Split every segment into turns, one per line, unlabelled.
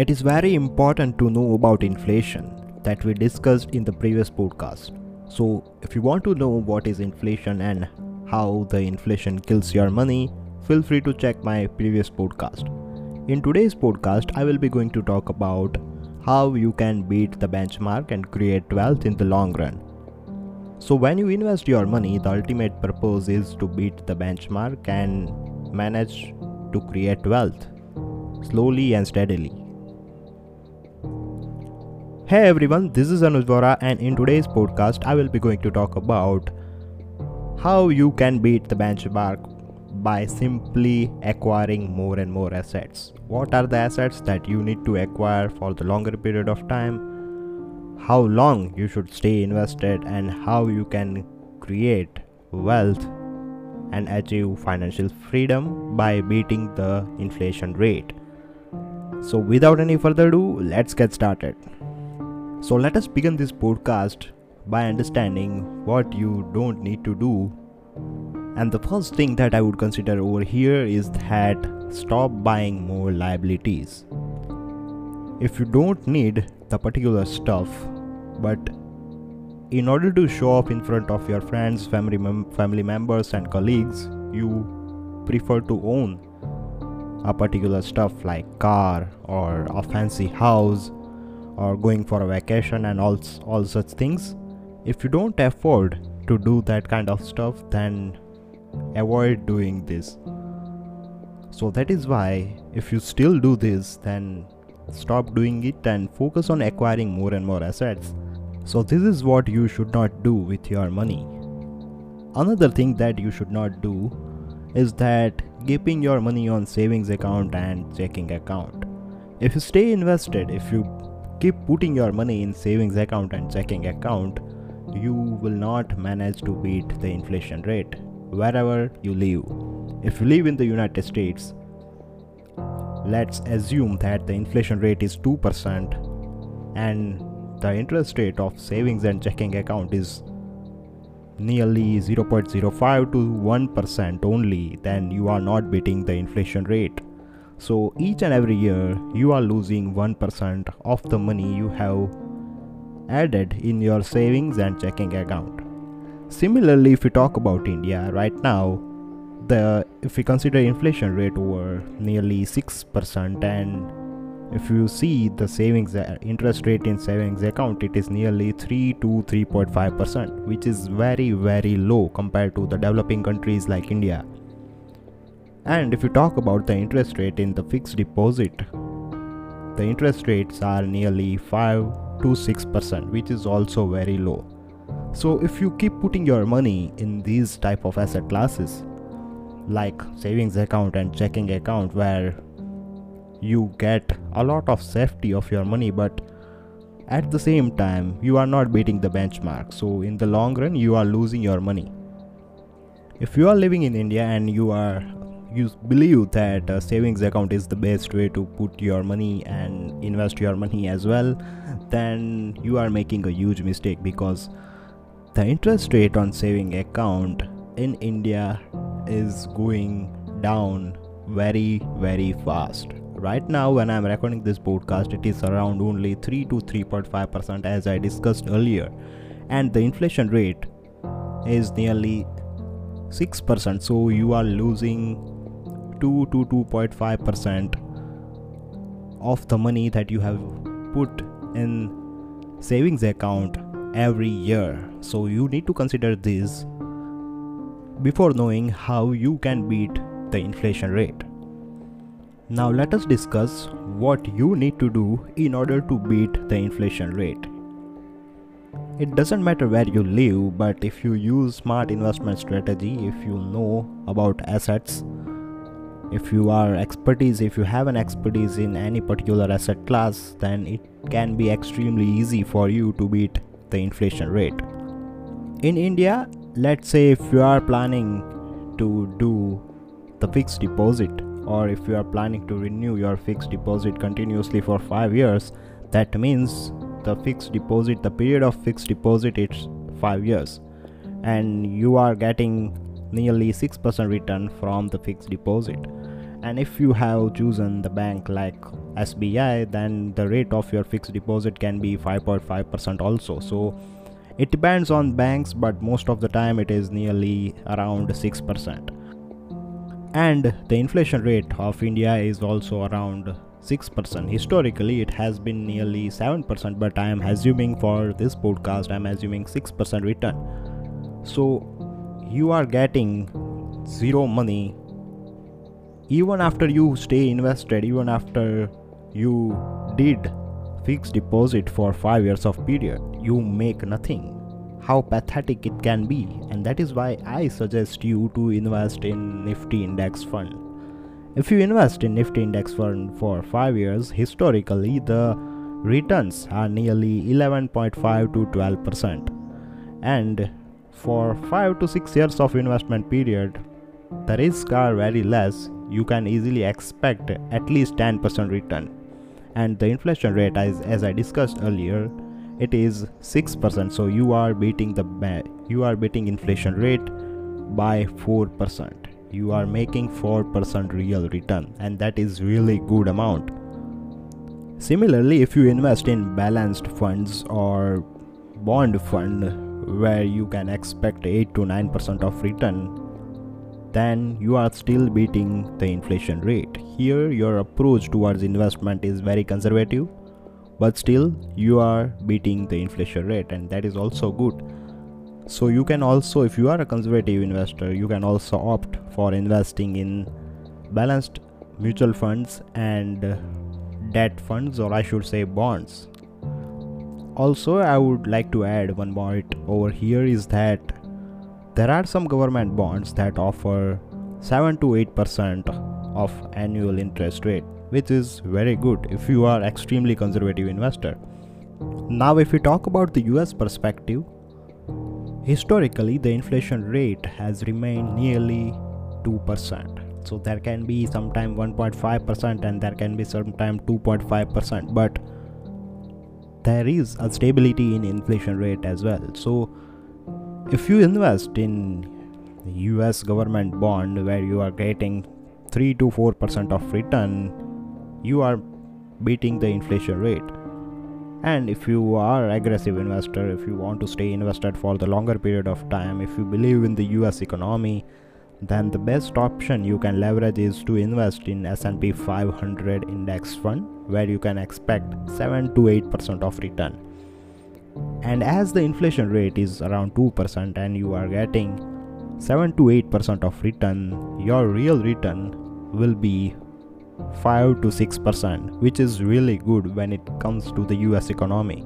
It is very important to know about inflation that we discussed in the previous podcast. So, if you want to know what is inflation and how the inflation kills your money, feel free to check my previous podcast. In today's podcast, I will be going to talk about how you can beat the benchmark and create wealth in the long run. So, when you invest your money, the ultimate purpose is to beat the benchmark and manage to create wealth slowly and steadily. Hey everyone, this is Anuj Vohra, and in today's podcast, I will be going to talk about how you can beat the benchmark by simply acquiring more and more assets. What are the assets that you need to acquire for the longer period of time? how long you should stay invested and how you can create wealth and achieve financial freedom by beating the inflation rate. So, without any further ado, let's get started. So, let us begin this podcast by understanding what you don't need to do. And the first thing that I would consider over here is that stop buying more liabilities. If you don't need the particular stuff but in order to show off in front of your friends family mem- family members and colleagues you prefer to own a particular stuff like car or a fancy house or going for a vacation and all all such things if you don't afford to do that kind of stuff then avoid doing this so that is why if you still do this then stop doing it and focus on acquiring more and more assets. So, this is what you should not do with your money. Another thing that you should not do is that keeping your money on savings account and checking account. If you stay invested, if you keep putting your money in savings account and checking account, you will not manage to beat the inflation rate wherever you live. If you live in the United States, let's assume that the inflation rate is 2% and the interest rate of savings and checking account is nearly 0.05 to 1% only then you are not beating the inflation rate so each and every year you are losing 1% of the money you have added in your savings and checking account. Similarly if we talk about india right now the if we consider inflation rate over nearly 6% and if you see the savings uh, interest rate in savings account it is nearly 3 to 3.5% which is very very low compared to the developing countries like india and if you talk about the interest rate in the fixed deposit the interest rates are nearly 5 to 6% which is also very low. So if you keep putting your money in these type of asset classes like savings account and checking account where you get a lot of safety of your money but at the same time you are not beating the benchmark. So in the long run you are losing your money. If you are living in india and you are you believe that a savings account is the best way to put your money and invest your money as well then you are making a huge mistake because the interest rate on saving account in india is going down very very fast. Right now when i'm recording this podcast it is around only 3 to 3.5% as i discussed earlier. And the inflation rate is nearly 6% so you are losing 2 to 2.5% of the money that you have put in savings account every year so you need to consider this before knowing how you can beat the inflation rate. Now, let us discuss what you need to do in order to beat the inflation rate. It doesn't matter where you live, but if you use smart investment strategy, if you know about assets, if you are expertise, if you have an expertise in any particular asset class, then it can be extremely easy for you to beat the inflation rate. In India, let's say if you are planning to do the fixed deposit or if you are planning to renew your fixed deposit continuously for 5 years that means the fixed deposit the period of fixed deposit is 5 years and you are getting nearly 6% return from the fixed deposit and if you have chosen the bank like SBI then the rate of your fixed deposit can be 5.5% also so it depends on banks but most of the time it is nearly around 6% and the inflation rate of India is also around 6%. Historically, it has been nearly 7%, but I am assuming for this podcast, I am assuming 6% return. So, you are getting zero money even after you stay invested, even after you did fixed deposit for 5 years of period, you make nothing. How pathetic it can be. And that is why I suggest you to invest in Nifty index fund. If you invest in Nifty index fund for 5 years, historically the returns are nearly 11.5 to 12% and for 5 to 6 years of investment period the risks are very less you can easily expect at least 10% return. And the inflation rate as, as i discussed earlier it is 6% so you are beating the you are beating inflation rate by 4% you are making 4% real return and that is really good amount. Similarly if you invest in balanced funds or bond fund where you can expect 8 to 9% of return then you are still beating the inflation rate. Here your approach towards investment is very conservative but still you are beating the inflation rate and that is also good. So you can also if you are a conservative investor you can also opt for investing in balanced mutual funds and debt funds or i should say bonds. Also i would like to add one point over here is that there are some government bonds that offer 7 to 8% of annual interest rate which is very good if you are extremely conservative investor. Now if we talk about the US perspective, historically the inflation rate has remained nearly 2%. So there can be sometime 1.5% and there can be sometime 2.5% but there is a stability in inflation rate as well. So if you invest in US government bond where you are getting 3 to 4% of return you are beating the inflation rate. And if you are aggressive investor if you want to stay invested for the longer period of time if you believe in the US economy then the best option you can leverage is to invest in S&P 500 index fund where you can expect 7 to 8% of return and as the inflation rate is around 2% and you are getting 7 to 8% of return your real return will be 5 to 6%, which is really good when it comes to the US economy.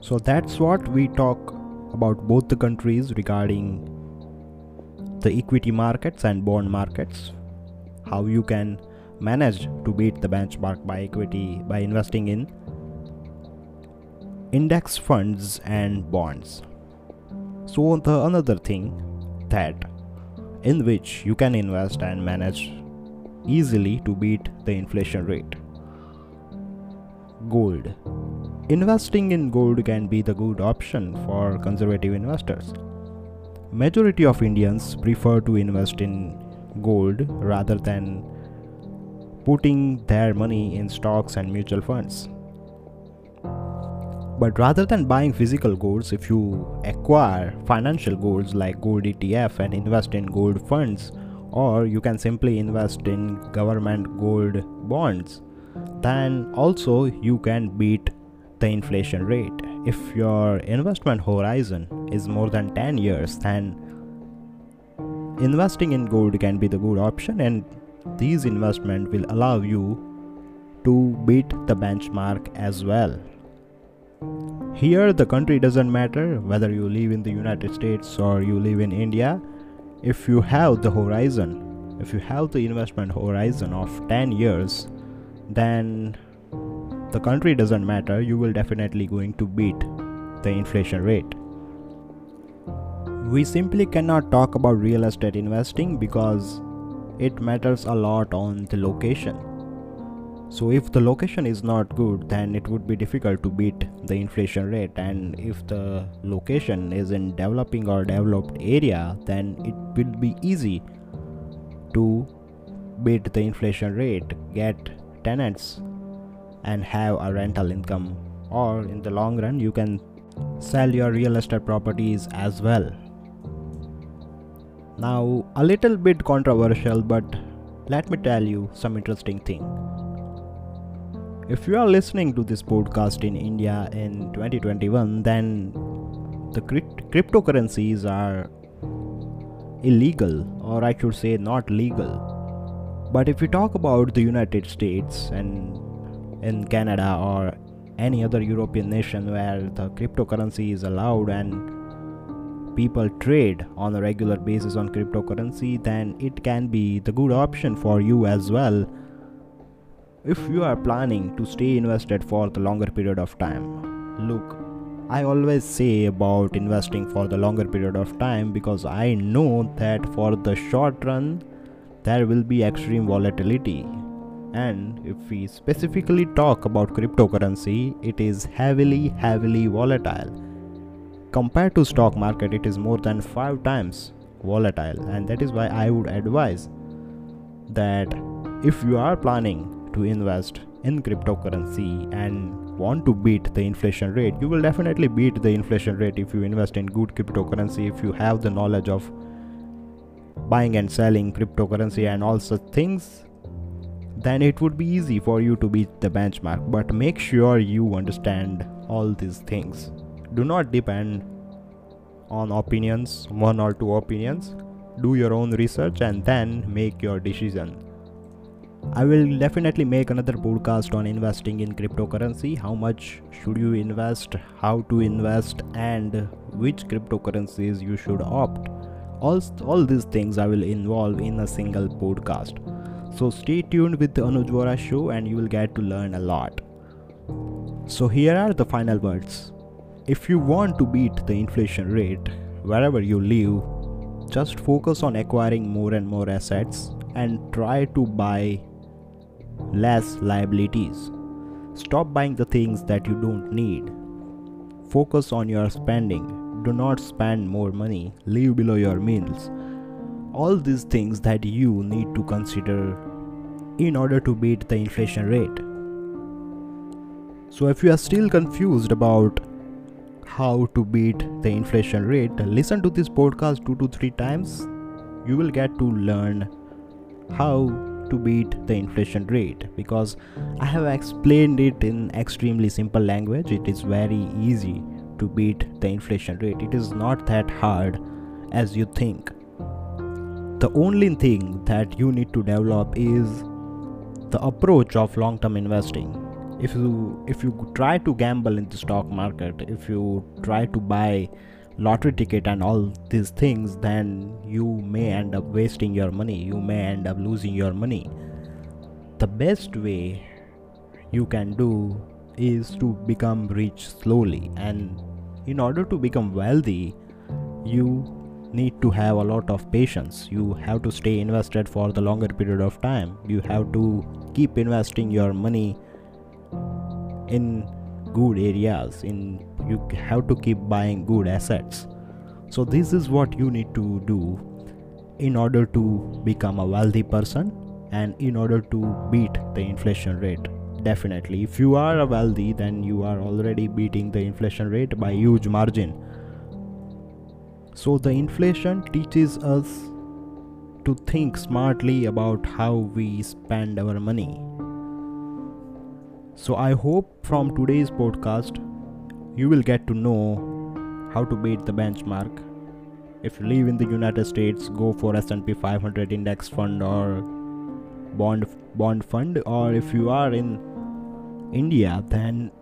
So that's what we talk about both the countries regarding the equity markets and bond markets, how you can manage to beat the benchmark by equity by investing in index funds and bonds. So the another thing that in which you can invest and manage easily to beat the inflation rate. Gold. Investing in gold can be the good option for conservative investors. Majority of Indians prefer to invest in gold rather than putting their money in stocks and mutual funds. But rather than buying physical golds, if you acquire financial golds like gold ETF and invest in gold funds, or you can simply invest in government gold bonds then also you can beat the inflation rate. If your investment horizon is more than 10 years then investing in gold can be the good option and these investment will allow you to beat the benchmark as well here the country doesn't matter whether you live in the united states or you live in india. If you have the horizon if you have the investment horizon of 10 years then the country doesn't matter. You will definitely going to beat the inflation rate. We simply cannot talk about real estate investing because it matters a lot on the location so if the location is not good then it would be difficult to beat the inflation rate and if the location is in developing or developed area then it will be easy to beat the inflation rate, get tenants, and have a rental income. Or in the long run, you can sell your real estate properties as well. Now, a little bit controversial, but let me tell you some interesting thing. If you are listening to this podcast in India in 2021, then the crypt- cryptocurrencies are illegal, or I should say, not legal. But if we talk about the United States and in Canada or any other European nation where the cryptocurrency is allowed and people trade on a regular basis on cryptocurrency, then it can be the good option for you as well if you are planning to stay invested for the longer period of time. Look, I always say about investing for the longer period of time because I know that for the short run there will be extreme volatility and if we specifically talk about cryptocurrency it is heavily heavily volatile compared to stock market it is more than 5 times volatile and that is why i would advise that if you are planning to invest in cryptocurrency and want to beat the inflation rate you will definitely beat the inflation rate if you invest in good cryptocurrency if you have the knowledge of buying and selling cryptocurrency and all such things then it would be easy for you to beat the benchmark. But make sure you understand all these things. Do not depend on opinions, one or two opinions. Do your own research and then make your decision. I will definitely make another podcast on investing in cryptocurrency. How much should you invest, how to invest, and which cryptocurrencies you should opt. All, all these things I will involve in a single podcast. So stay tuned with the Anuj Vohra show and you will get to learn a lot. So here are the final words. If you want to beat the inflation rate wherever you live, just focus on acquiring more and more assets and try to buy less liabilities. Stop buying the things that you don't need. Focus on your spending. Do not spend more money. Live below your means. All these things that you need to consider in order to beat the inflation rate. So, if you are still confused about how to beat the inflation rate, listen to this podcast two to three times. You will get to learn how to beat the inflation rate because I have explained it in extremely simple language. It is very easy to beat the inflation rate, it is not that hard as you think. The only thing that you need to develop is the approach of long term investing if you if you try to gamble in the stock market if you try to buy lottery ticket and all these things then you may end up wasting your money. You may end up losing your money. The best way you can do is to become rich slowly. And in order to become wealthy you need to have a lot of patience. You have to stay invested for the longer period of time. You have to keep investing your money in good areas in you have to keep buying good assets. So this is what you need to do in order to become a wealthy person and in order to beat the inflation rate. Definitely if you are a wealthy then you are already beating the inflation rate by huge margin. So, the inflation teaches us to think smartly about how we spend our money. So, I hope from today's podcast you will get to know how to beat the benchmark. If you live in the United States, go for S&P 500 index fund or bond bond fund. Or if you are in India then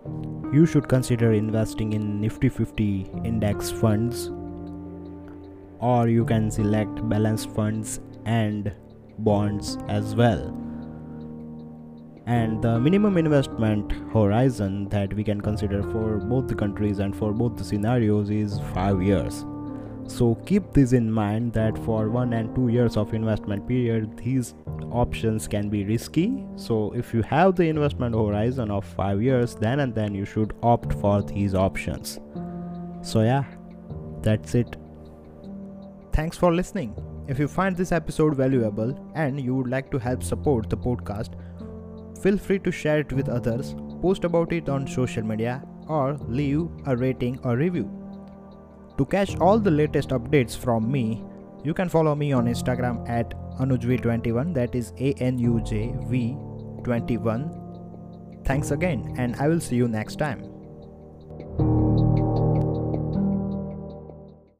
you should consider investing in Nifty 50 index funds. Or you can select balanced funds and bonds as well and the minimum investment horizon that we can consider for both the countries and for both the scenarios is 5 years. So keep this in mind that for 1 and 2 years of investment period these options can be risky. So if you have the investment horizon of 5 years then and then you should opt for these options. So yeah that's it. Thanks for listening. If you find this episode valuable and you would like to help support the podcast, feel free to share it with others, post about it on social media, or leave a rating or review. To catch all the latest updates from me, you can follow me on Instagram at AnujV21, that is A N U J V 21. Thanks again, and I will see you next time.